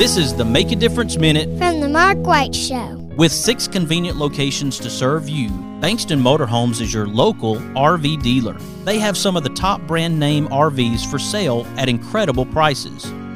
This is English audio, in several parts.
This is the Make a Difference Minute from the Mark White Show. With six convenient locations to serve you, Bankston Motorhomes is your local RV dealer. They have some of the top brand name RVs for sale at incredible prices.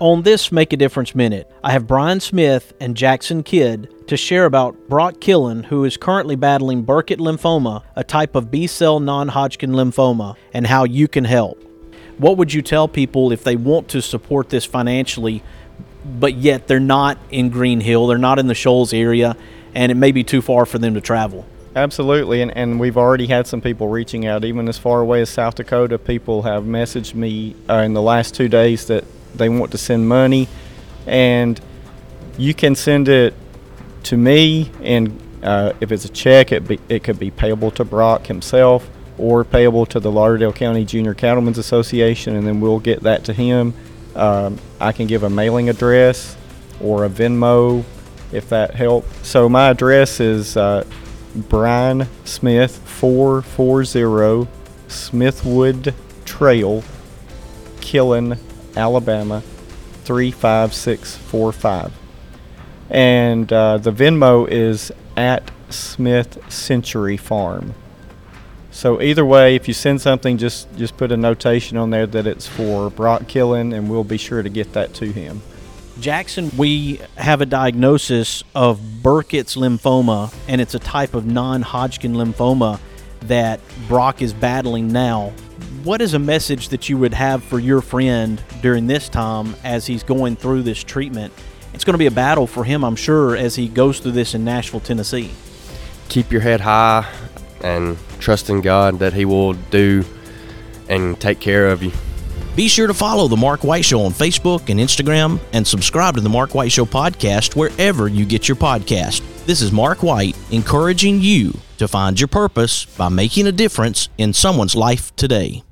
On this Make a Difference Minute, I have Brian Smith and Jackson Kidd to share about Brock Killen, who is currently battling Burkitt lymphoma, a type of B cell non Hodgkin lymphoma, and how you can help. What would you tell people if they want to support this financially, but yet they're not in Green Hill, they're not in the Shoals area, and it may be too far for them to travel? Absolutely, and, and we've already had some people reaching out, even as far away as South Dakota. People have messaged me uh, in the last two days that they want to send money, and you can send it to me. And uh, if it's a check, it, be, it could be payable to Brock himself or payable to the Lauderdale County Junior Cattlemen's Association, and then we'll get that to him. Um, I can give a mailing address or a Venmo if that helps. So my address is uh, Brian Smith 440 Smithwood Trail, Killen, Alabama 35645. And uh, the Venmo is at Smith Century Farm. So either way, if you send something, just just put a notation on there that it's for Brock Killen, and we'll be sure to get that to him. Jackson, we have a diagnosis of Burkitt's lymphoma, and it's a type of non-Hodgkin lymphoma that Brock is battling now what is a message that you would have for your friend during this time as he's going through this treatment? It's going to be a battle for him, I'm sure, as he goes through this in Nashville, Tennessee. Keep your head high and trust in God that He will do and take care of you. Be sure to follow The Mark White Show on Facebook and Instagram and subscribe to The Mark White Show podcast wherever you get your podcast. This is Mark White encouraging you to find your purpose by making a difference in someone's life today.